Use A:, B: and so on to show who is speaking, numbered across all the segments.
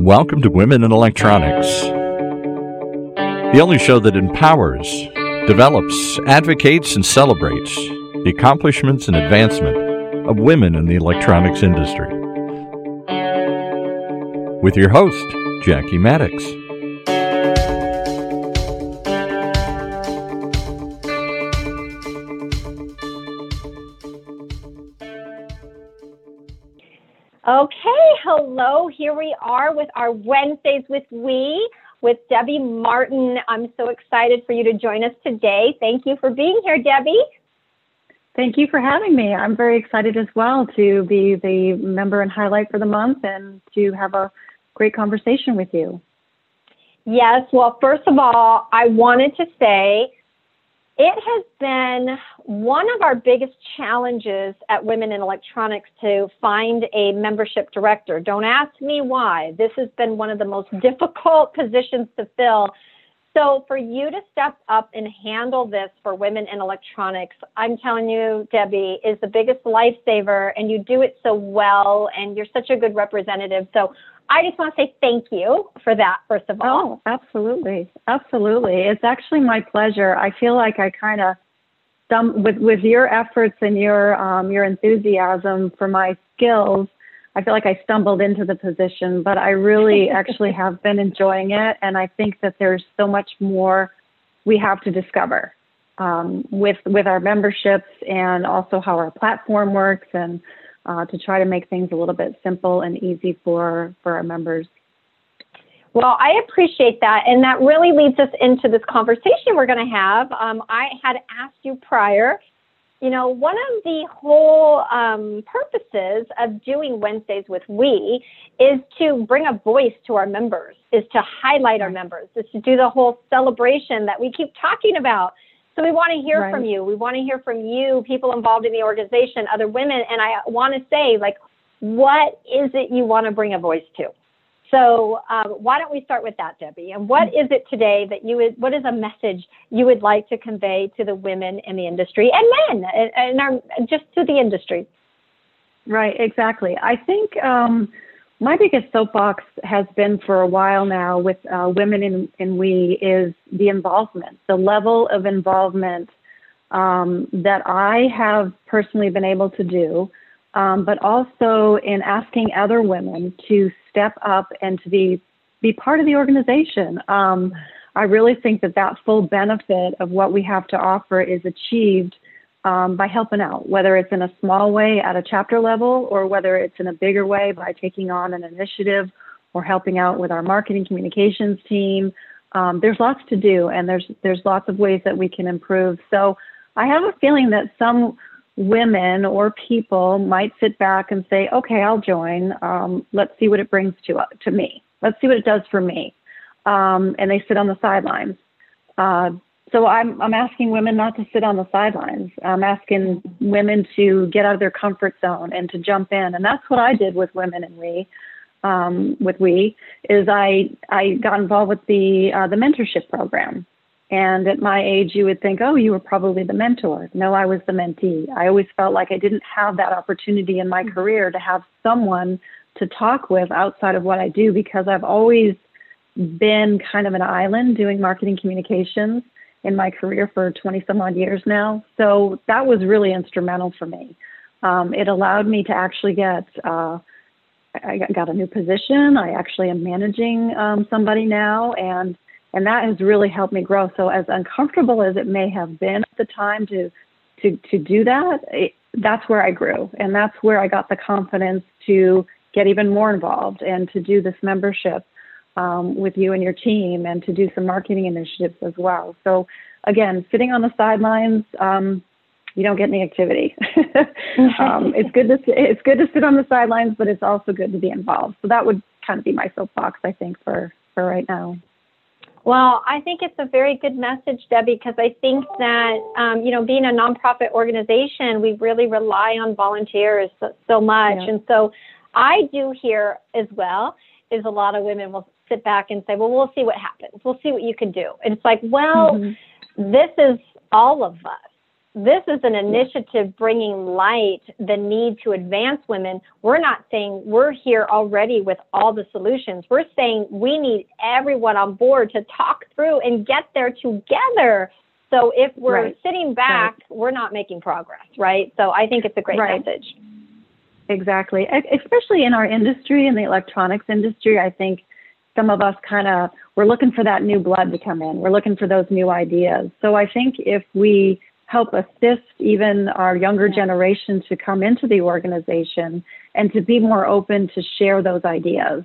A: Welcome to Women in Electronics, the only show that empowers, develops, advocates, and celebrates the accomplishments and advancement of women in the electronics industry. With your host, Jackie Maddox.
B: Okay, hello. Here we are with our Wednesdays with We with Debbie Martin. I'm so excited for you to join us today. Thank you for being here, Debbie.
C: Thank you for having me. I'm very excited as well to be the member and highlight for the month and to have a great conversation with you.
B: Yes, well, first of all, I wanted to say it has been one of our biggest challenges at Women in Electronics to find a membership director. Don't ask me why. This has been one of the most difficult positions to fill. So, for you to step up and handle this for women in electronics, I'm telling you, Debbie, is the biggest lifesaver, and you do it so well, and you're such a good representative. So, I just want to say thank you for that, first of all.
C: Oh, absolutely. Absolutely. It's actually my pleasure. I feel like I kind of, with, with your efforts and your, um, your enthusiasm for my skills, I feel like I stumbled into the position, but I really actually have been enjoying it. And I think that there's so much more we have to discover um, with, with our memberships and also how our platform works and uh, to try to make things a little bit simple and easy for, for our members.
B: Well, I appreciate that. And that really leads us into this conversation we're going to have. Um, I had asked you prior, you know, one of the whole um, purposes of doing Wednesdays with We is to bring a voice to our members, is to highlight our members, is to do the whole celebration that we keep talking about. So we want to hear right. from you. We want to hear from you, people involved in the organization, other women. And I want to say, like, what is it you want to bring a voice to? So um, why don't we start with that, Debbie? And what is it today that you would, what is a message you would like to convey to the women in the industry and men and, our, just to the industry?
C: Right, exactly. I think um, my biggest soapbox has been for a while now with uh, women in, in we is the involvement, the level of involvement um, that I have personally been able to do, um, but also in asking other women to step up and to be be part of the organization. Um, I really think that that full benefit of what we have to offer is achieved um, by helping out, whether it's in a small way at a chapter level or whether it's in a bigger way by taking on an initiative or helping out with our marketing communications team. Um, there's lots to do, and there's there's lots of ways that we can improve. So I have a feeling that some women or people might sit back and say, "Okay, I'll join. Um, let's see what it brings to uh, to me. Let's see what it does for me." Um, and they sit on the sidelines. Uh, so I'm I'm asking women not to sit on the sidelines. I'm asking women to get out of their comfort zone and to jump in, and that's what I did with women and we. Um, with we is I I got involved with the uh, the mentorship program, and at my age you would think oh you were probably the mentor. No, I was the mentee. I always felt like I didn't have that opportunity in my career to have someone to talk with outside of what I do because I've always been kind of an island doing marketing communications in my career for 20 some odd years now. So that was really instrumental for me. Um, it allowed me to actually get, uh, I got a new position. I actually am managing um, somebody now, and and that has really helped me grow. So as uncomfortable as it may have been at the time to to to do that, it, that's where I grew, and that's where I got the confidence to get even more involved and to do this membership um, with you and your team and to do some marketing initiatives as well. So again, sitting on the sidelines, um, you don't get any activity. um, it's good to it's good to sit on the sidelines, but it's also good to be involved. So that would kind of be my soapbox, I think, for for right now.
B: Well, I think it's a very good message, Debbie, because I think that, um, you know, being a nonprofit organization, we really rely on volunteers so, so much. Yeah. And so I do hear as well is a lot of women will sit back and say, well, we'll see what happens. We'll see what you can do. And it's like, well, mm-hmm. this is all of us. this is an initiative bringing light the need to advance women. We're not saying we're here already with all the solutions. We're saying we need everyone on board to talk through and get there together. So if we're right. sitting back, right. we're not making progress, right? So I think it's a great right. message.
C: Exactly. Especially in our industry, in the electronics industry, I think some of us kind of we're looking for that new blood to come in. We're looking for those new ideas. So I think if we help assist even our younger generation to come into the organization and to be more open to share those ideas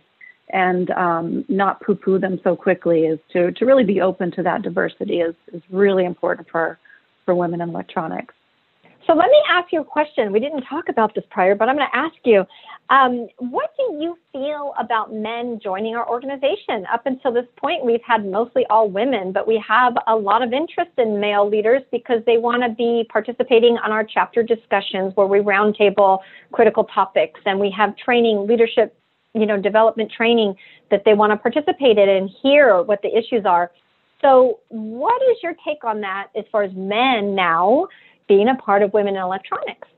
C: and um, not poo-poo them so quickly is to, to really be open to that diversity is, is really important for, for women in electronics.
B: So let me ask you a question. We didn't talk about this prior, but I'm going to ask you. Um, what do you feel about men joining our organization? Up until this point, we've had mostly all women, but we have a lot of interest in male leaders because they want to be participating on our chapter discussions where we roundtable critical topics and we have training, leadership, you know, development training that they want to participate in and hear what the issues are. So, what is your take on that as far as men now? being a part of women in electronics?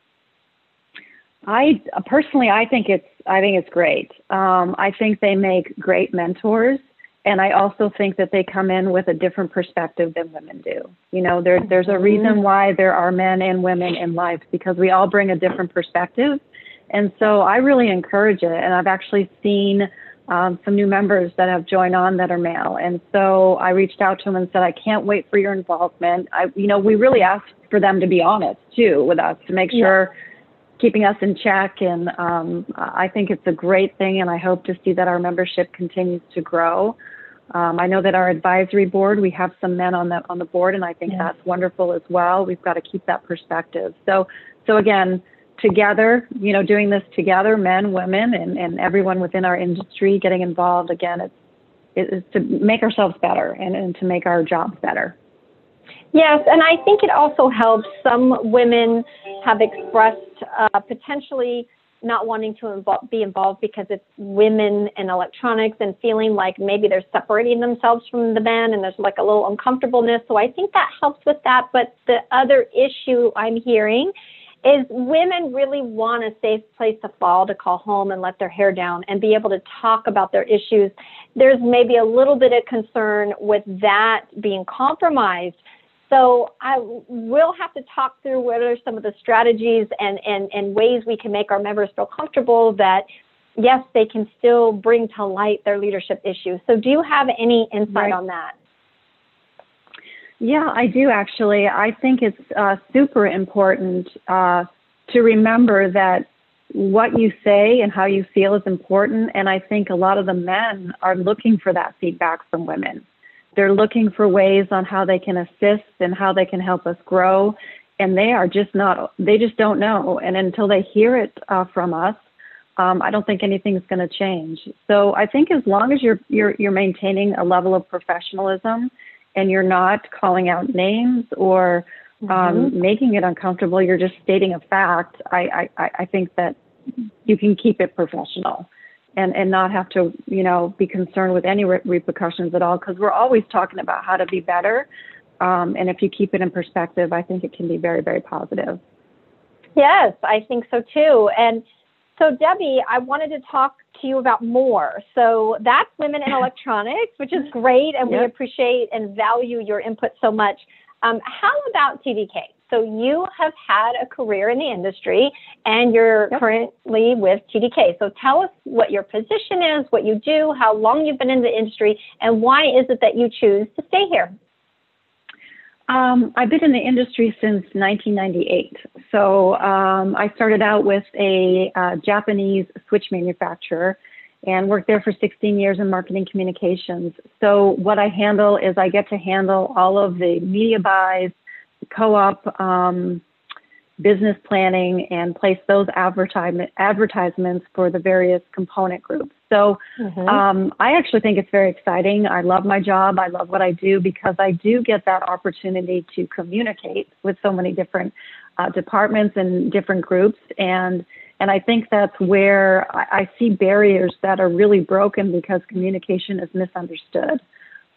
C: I personally, I think it's, I think it's great. Um, I think they make great mentors, and I also think that they come in with a different perspective than women do. You know, there, there's a reason mm-hmm. why there are men and women in life because we all bring a different perspective, and so I really encourage it. And I've actually seen um, some new members that have joined on that are male. And so I reached out to them and said, I can't wait for your involvement. I, you know, we really asked for them to be honest too with us to make sure yeah. Keeping us in check. And um, I think it's a great thing. And I hope to see that our membership continues to grow. Um, I know that our advisory board, we have some men on the on the board, and I think yeah. that's wonderful as well. We've got to keep that perspective. So, so again, together, you know, doing this together, men, women, and, and everyone within our industry getting involved. Again, it's, it's to make ourselves better and, and to make our jobs better.
B: Yes, and I think it also helps. Some women have expressed uh, potentially not wanting to invo- be involved because it's women and electronics and feeling like maybe they're separating themselves from the men and there's like a little uncomfortableness. So I think that helps with that. But the other issue I'm hearing is women really want a safe place to fall to call home and let their hair down and be able to talk about their issues. There's maybe a little bit of concern with that being compromised. So I will have to talk through what are some of the strategies and, and, and ways we can make our members feel comfortable that yes, they can still bring to light their leadership issues. So do you have any insight right. on that?
C: Yeah, I do actually. I think it's uh, super important uh, to remember that what you say and how you feel is important. And I think a lot of the men are looking for that feedback from women. They're looking for ways on how they can assist and how they can help us grow. And they are just not, they just don't know. And until they hear it uh, from us, um, I don't think anything's going to change. So I think as long as you're, you're, you're maintaining a level of professionalism and you're not calling out names or um, mm-hmm. making it uncomfortable, you're just stating a fact, I, I, I think that you can keep it professional and, and not have to, you know, be concerned with any re- repercussions at all because we're always talking about how to be better. Um, and if you keep it in perspective, I think it can be very, very positive.
B: Yes, I think so too. And so, Debbie, I wanted to talk to you about more. So that's Women in Electronics, which is great, and yep. we appreciate and value your input so much. Um, how about TDK? So you have had a career in the industry and you're yep. currently with TDK. So tell us what your position is, what you do, how long you've been in the industry, and why is it that you choose to stay here?
C: Um, I've been in the industry since 1998. So um, I started out with a uh, Japanese switch manufacturer and worked there for 16 years in marketing communications. So what I handle is I get to handle all of the media buys, co-op um, business planning and place those advertisement, advertisements for the various component groups. So mm-hmm. um, I actually think it's very exciting. I love my job. I love what I do because I do get that opportunity to communicate with so many different uh, departments and different groups. And and I think that's where I, I see barriers that are really broken because communication is misunderstood.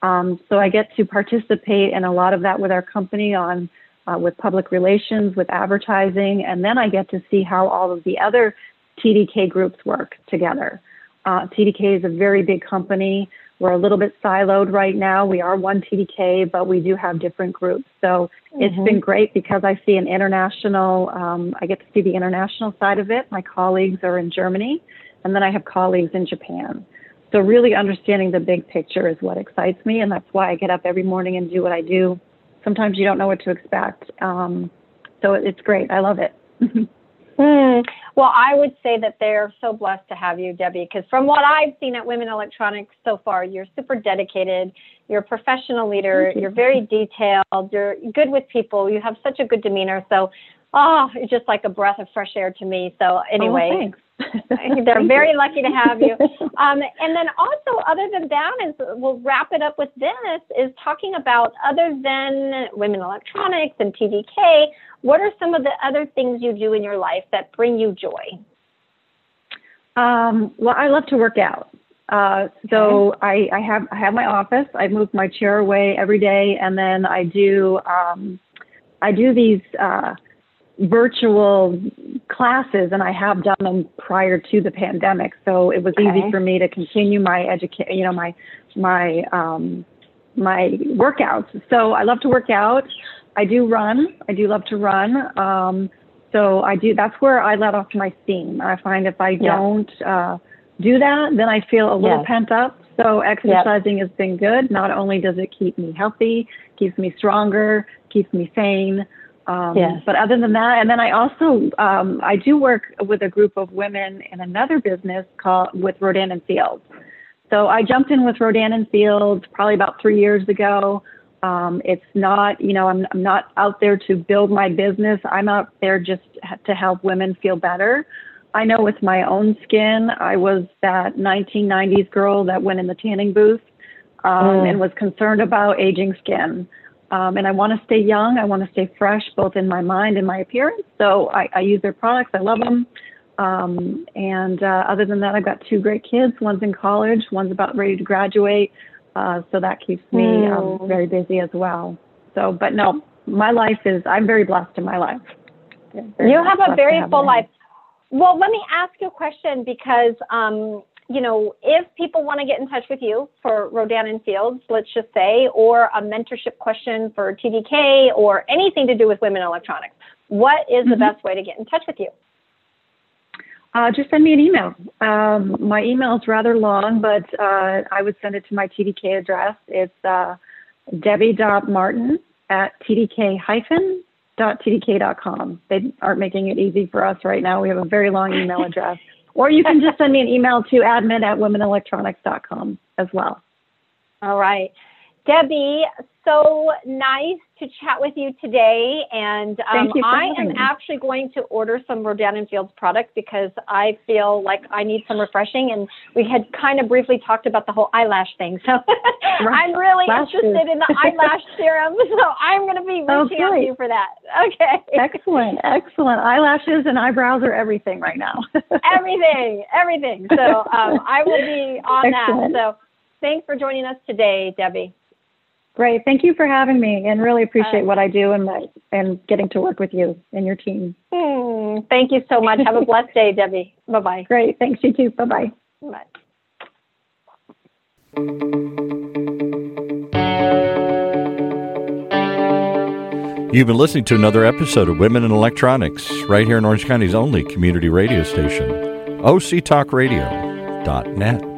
C: Um, so I get to participate in a lot of that with our company on uh, with public relations, with advertising, and then I get to see how all of the other TDK groups work together. Uh, TDK is a very big company. We're a little bit siloed right now. We are one TDK, but we do have different groups. So mm-hmm. it's been great because I see an international, um, I get to see the international side of it. My colleagues are in Germany, and then I have colleagues in Japan. So really understanding the big picture is what excites me, and that's why I get up every morning and do what I do. Sometimes you don't know what to expect. Um, so it's great. I love it.
B: Mm, well, I would say that they're so blessed to have you, Debbie, because from what I've seen at Women Electronics so far, you're super dedicated. You're a professional leader. You. You're very detailed. You're good with people. You have such a good demeanor. So, oh, it's just like a breath of fresh air to me. So, anyway,
C: oh,
B: They're very lucky to have you. Um, and then also, other than that, is we'll wrap it up with this: is talking about other than women electronics and TDK. What are some of the other things you do in your life that bring you joy?
C: Um, well, I love to work out. Uh, so okay. I, I have I have my office. I move my chair away every day, and then I do um, I do these. Uh, virtual classes and I have done them prior to the pandemic. So it was okay. easy for me to continue my education, you know, my, my, um, my workouts. So I love to work out. I do run. I do love to run. Um, so I do, that's where I let off my steam. I find if I yeah. don't, uh, do that, then I feel a little yes. pent up. So exercising yep. has been good. Not only does it keep me healthy, keeps me stronger, keeps me sane, um, yes. But other than that, and then I also um, I do work with a group of women in another business called with Rodan and Fields. So I jumped in with Rodan and Fields probably about three years ago. Um, it's not, you know, I'm, I'm not out there to build my business. I'm out there just to help women feel better. I know with my own skin, I was that 1990s girl that went in the tanning booth um, mm. and was concerned about aging skin. Um, and I want to stay young. I want to stay fresh, both in my mind and my appearance. So I, I use their products. I love them. Um, and uh, other than that, I've got two great kids. One's in college. One's about ready to graduate. Uh, so that keeps me um, very busy as well. So, but no, my life is. I'm very blessed in my life.
B: You have a very full life. Well, let me ask you a question because um, you know, if people want to get in touch with you for Rodan and Fields, let's just say, or a mentorship question for TDK or anything to do with women electronics, what is mm-hmm. the best way to get in touch with you?
C: Uh, just send me an email. Um, my email is rather long, but uh, I would send it to my TDK address. It's uh, debbie.martin at tdk hyphen. Dot tdk.com. They aren't making it easy for us right now. We have a very long email address. Or you can just send me an email to admin at womenelectronics.com as well.
B: All right. Debbie, so nice to chat with you today. And um, I am me. actually going to order some Rodan and Fields products because I feel like I need some refreshing. And we had kind of briefly talked about the whole eyelash thing. So. I'm really Lashes. interested in the eyelash serum. So I'm going to be oh, reaching oh, out to you for that. Okay.
C: Excellent. Excellent. Eyelashes and eyebrows are everything right now.
B: everything. Everything. So um, I will be on Excellent. that. So thanks for joining us today, Debbie.
C: Great. Thank you for having me and really appreciate uh, what I do and my, and getting to work with you and your team.
B: Hmm, thank you so much. Have a blessed day, Debbie. Bye bye.
C: Great. Thanks, you too. Bye bye.
B: Bye.
A: You've been listening to another episode of Women in Electronics, right here in Orange County's only community radio station, octalkradio.net.